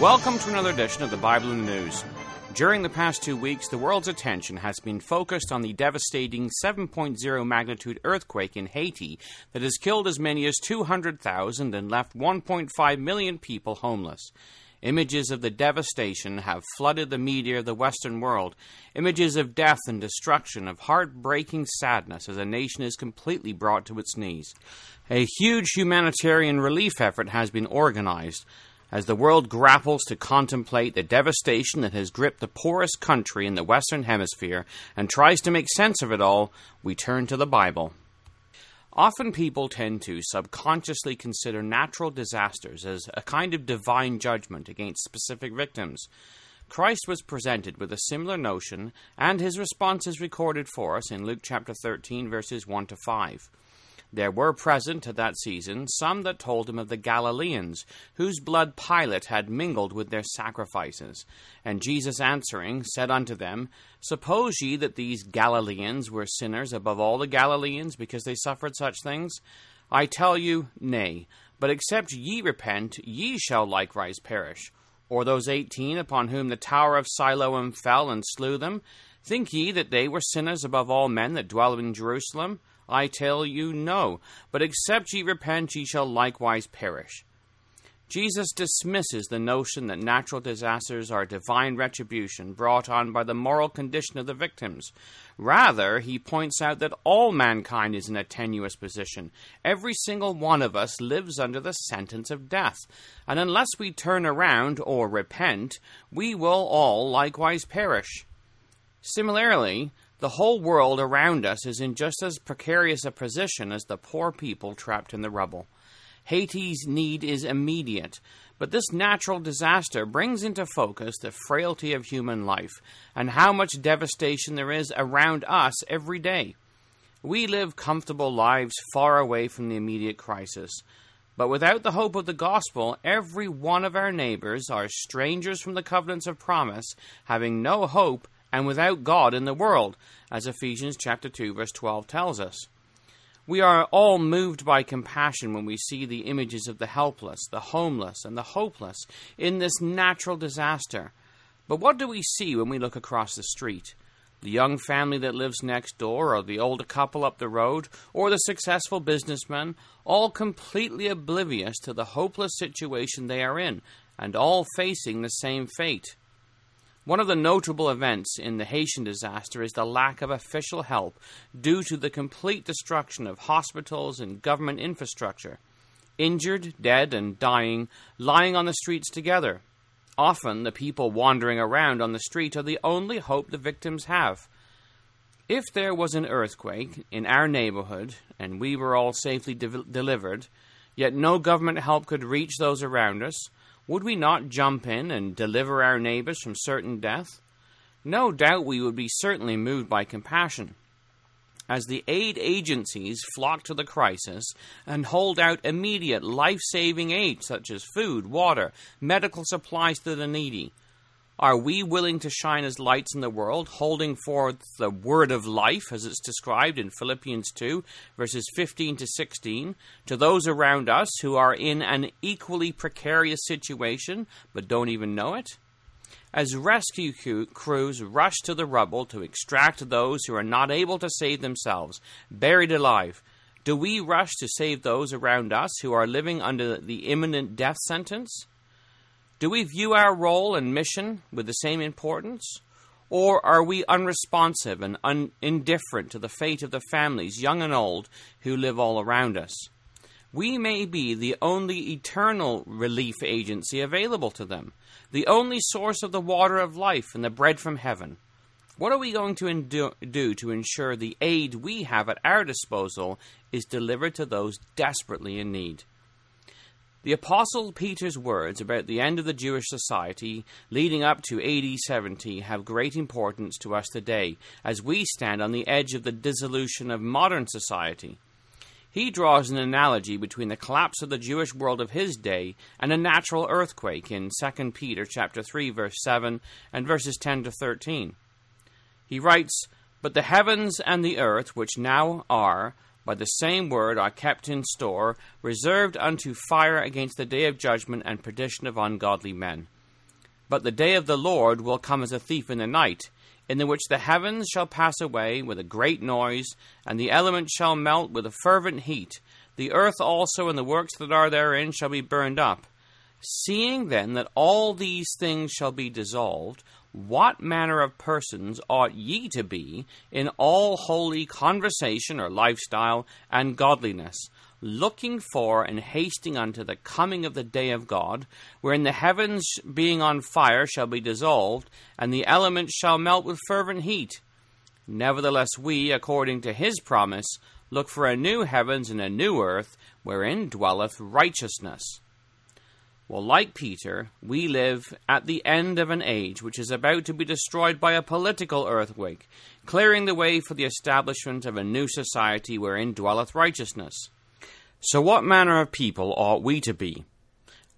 Welcome to another edition of the Bible in the News. During the past two weeks, the world's attention has been focused on the devastating 7.0 magnitude earthquake in Haiti that has killed as many as 200,000 and left 1.5 million people homeless. Images of the devastation have flooded the media of the Western world. Images of death and destruction, of heartbreaking sadness as a nation is completely brought to its knees. A huge humanitarian relief effort has been organized as the world grapples to contemplate the devastation that has gripped the poorest country in the Western Hemisphere and tries to make sense of it all, we turn to the Bible. Often people tend to subconsciously consider natural disasters as a kind of divine judgment against specific victims. Christ was presented with a similar notion, and his response is recorded for us in Luke chapter 13, verses 1 to 5. There were present at that season some that told him of the Galileans, whose blood Pilate had mingled with their sacrifices. And Jesus answering said unto them, Suppose ye that these Galileans were sinners above all the Galileans, because they suffered such things? I tell you, nay. But except ye repent, ye shall likewise perish. Or those eighteen upon whom the tower of Siloam fell and slew them, think ye that they were sinners above all men that dwell in Jerusalem? I tell you, no. But except ye repent, ye shall likewise perish. Jesus dismisses the notion that natural disasters are divine retribution brought on by the moral condition of the victims. Rather, he points out that all mankind is in a tenuous position. Every single one of us lives under the sentence of death. And unless we turn around or repent, we will all likewise perish. Similarly, the whole world around us is in just as precarious a position as the poor people trapped in the rubble. Haiti's need is immediate, but this natural disaster brings into focus the frailty of human life and how much devastation there is around us every day. We live comfortable lives far away from the immediate crisis. But without the hope of the gospel, every one of our neighbors are strangers from the covenants of promise, having no hope and without God in the world, as Ephesians chapter 2 verse 12 tells us. We are all moved by compassion when we see the images of the helpless, the homeless, and the hopeless in this natural disaster. But what do we see when we look across the street? The young family that lives next door, or the older couple up the road, or the successful businessman, all completely oblivious to the hopeless situation they are in, and all facing the same fate. One of the notable events in the Haitian disaster is the lack of official help due to the complete destruction of hospitals and government infrastructure. Injured, dead, and dying, lying on the streets together. Often, the people wandering around on the street are the only hope the victims have. If there was an earthquake in our neighborhood and we were all safely de- delivered, yet no government help could reach those around us, would we not jump in and deliver our neighbors from certain death? No doubt we would be certainly moved by compassion. As the aid agencies flock to the crisis and hold out immediate life saving aid such as food, water, medical supplies to the needy, are we willing to shine as lights in the world, holding forth the word of life, as it's described in Philippians 2, verses 15 to 16, to those around us who are in an equally precarious situation but don't even know it? As rescue crews rush to the rubble to extract those who are not able to save themselves, buried alive, do we rush to save those around us who are living under the imminent death sentence? Do we view our role and mission with the same importance? Or are we unresponsive and un- indifferent to the fate of the families, young and old, who live all around us? We may be the only eternal relief agency available to them, the only source of the water of life and the bread from heaven. What are we going to do to ensure the aid we have at our disposal is delivered to those desperately in need? The Apostle Peter's words about the end of the Jewish society leading up to AD 70 have great importance to us today as we stand on the edge of the dissolution of modern society. He draws an analogy between the collapse of the Jewish world of his day and a natural earthquake in 2 Peter chapter 3 verse 7 and verses 10 to 13. He writes, "But the heavens and the earth which now are by the same word are kept in store, reserved unto fire against the day of judgment and perdition of ungodly men. But the day of the Lord will come as a thief in the night, in the which the heavens shall pass away with a great noise, and the elements shall melt with a fervent heat. The earth also and the works that are therein shall be burned up. Seeing then that all these things shall be dissolved, what manner of persons ought ye to be in all holy conversation or lifestyle and godliness, looking for and hasting unto the coming of the day of God, wherein the heavens being on fire shall be dissolved, and the elements shall melt with fervent heat? Nevertheless, we, according to his promise, look for a new heavens and a new earth, wherein dwelleth righteousness. Well, like Peter, we live at the end of an age which is about to be destroyed by a political earthquake, clearing the way for the establishment of a new society wherein dwelleth righteousness. So, what manner of people ought we to be?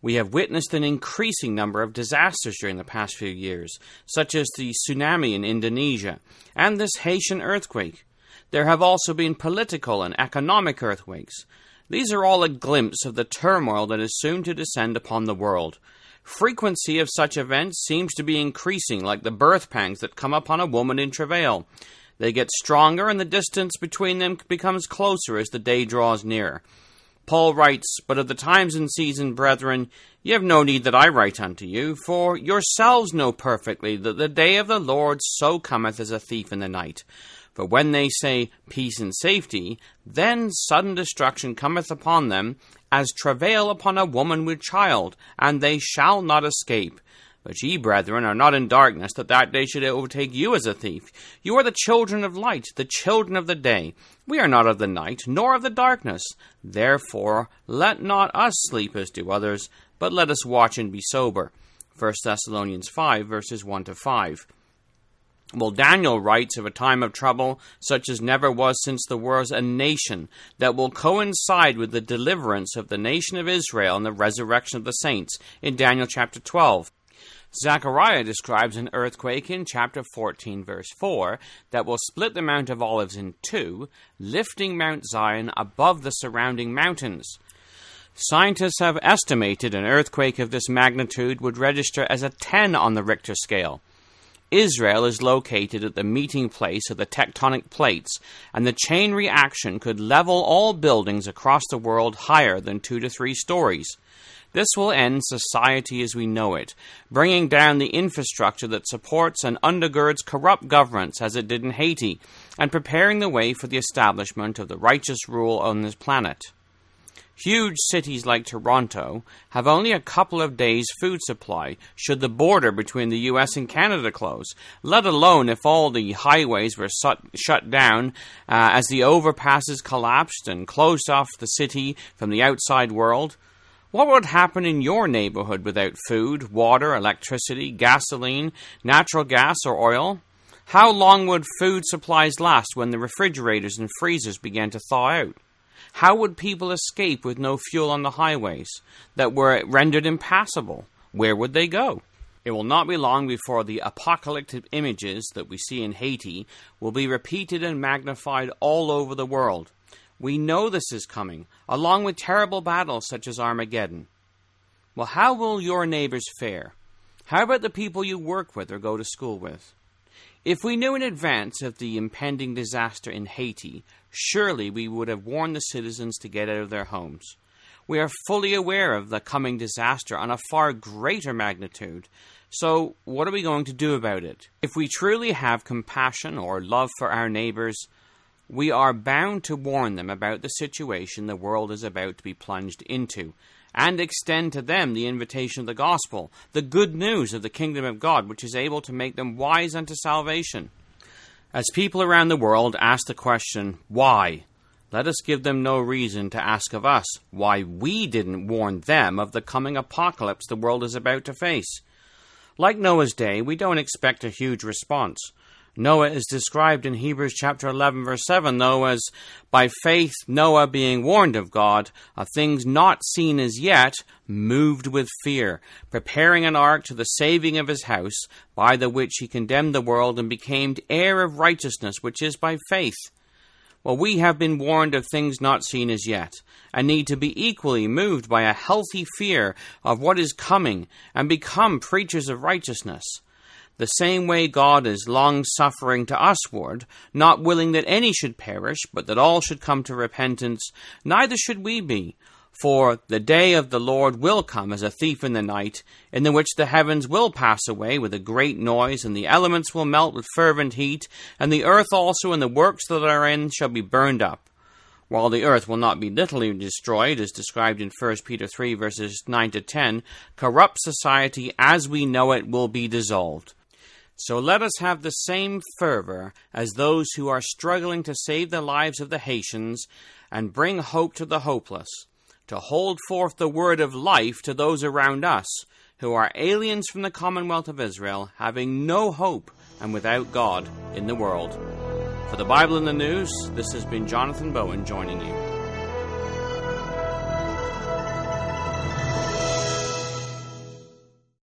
We have witnessed an increasing number of disasters during the past few years, such as the tsunami in Indonesia and this Haitian earthquake. There have also been political and economic earthquakes, these are all a glimpse of the turmoil that is soon to descend upon the world. Frequency of such events seems to be increasing, like the birth pangs that come upon a woman in travail. They get stronger, and the distance between them becomes closer as the day draws near. Paul writes, But of the times and season, brethren, ye have no need that I write unto you, for yourselves know perfectly that the day of the Lord so cometh as a thief in the night. For when they say peace and safety, then sudden destruction cometh upon them, as travail upon a woman with child, and they shall not escape. But ye, brethren, are not in darkness, that that day should overtake you as a thief. You are the children of light, the children of the day. We are not of the night, nor of the darkness. Therefore, let not us sleep as do others, but let us watch and be sober. 1 Thessalonians 5, verses 1 to 5. Well, Daniel writes of a time of trouble such as never was since there was a nation that will coincide with the deliverance of the nation of Israel and the resurrection of the saints in Daniel chapter 12. Zechariah describes an earthquake in chapter 14, verse 4, that will split the Mount of Olives in two, lifting Mount Zion above the surrounding mountains. Scientists have estimated an earthquake of this magnitude would register as a 10 on the Richter scale. Israel is located at the meeting place of the tectonic plates, and the chain reaction could level all buildings across the world higher than two to three stories. This will end society as we know it, bringing down the infrastructure that supports and undergirds corrupt governments as it did in Haiti, and preparing the way for the establishment of the righteous rule on this planet. Huge cities like Toronto have only a couple of days' food supply should the border between the US and Canada close, let alone if all the highways were shut down uh, as the overpasses collapsed and closed off the city from the outside world. What would happen in your neighborhood without food, water, electricity, gasoline, natural gas, or oil? How long would food supplies last when the refrigerators and freezers began to thaw out? How would people escape with no fuel on the highways that were rendered impassable? Where would they go? It will not be long before the apocalyptic images that we see in Haiti will be repeated and magnified all over the world. We know this is coming, along with terrible battles such as Armageddon. Well, how will your neighbors fare? How about the people you work with or go to school with? If we knew in advance of the impending disaster in Haiti, surely we would have warned the citizens to get out of their homes. We are fully aware of the coming disaster on a far greater magnitude. So, what are we going to do about it? If we truly have compassion or love for our neighbors, we are bound to warn them about the situation the world is about to be plunged into and extend to them the invitation of the gospel, the good news of the kingdom of God, which is able to make them wise unto salvation. As people around the world ask the question, why? Let us give them no reason to ask of us why we didn't warn them of the coming apocalypse the world is about to face. Like Noah's day, we don't expect a huge response. Noah is described in Hebrews chapter 11 verse 7 though as by faith Noah being warned of God of things not seen as yet moved with fear preparing an ark to the saving of his house by the which he condemned the world and became heir of righteousness which is by faith Well, we have been warned of things not seen as yet, and need to be equally moved by a healthy fear of what is coming and become preachers of righteousness. The same way God is long suffering to usward, not willing that any should perish, but that all should come to repentance, neither should we be. For the day of the Lord will come as a thief in the night, in the which the heavens will pass away with a great noise, and the elements will melt with fervent heat, and the earth also and the works that are in shall be burned up. While the earth will not be literally destroyed, as described in 1 Peter 3 verses 9 to 10, corrupt society as we know it will be dissolved. So let us have the same fervor as those who are struggling to save the lives of the Haitians and bring hope to the hopeless to hold forth the word of life to those around us who are aliens from the commonwealth of Israel, having no hope and without God in the world. For the Bible in the News, this has been Jonathan Bowen joining you.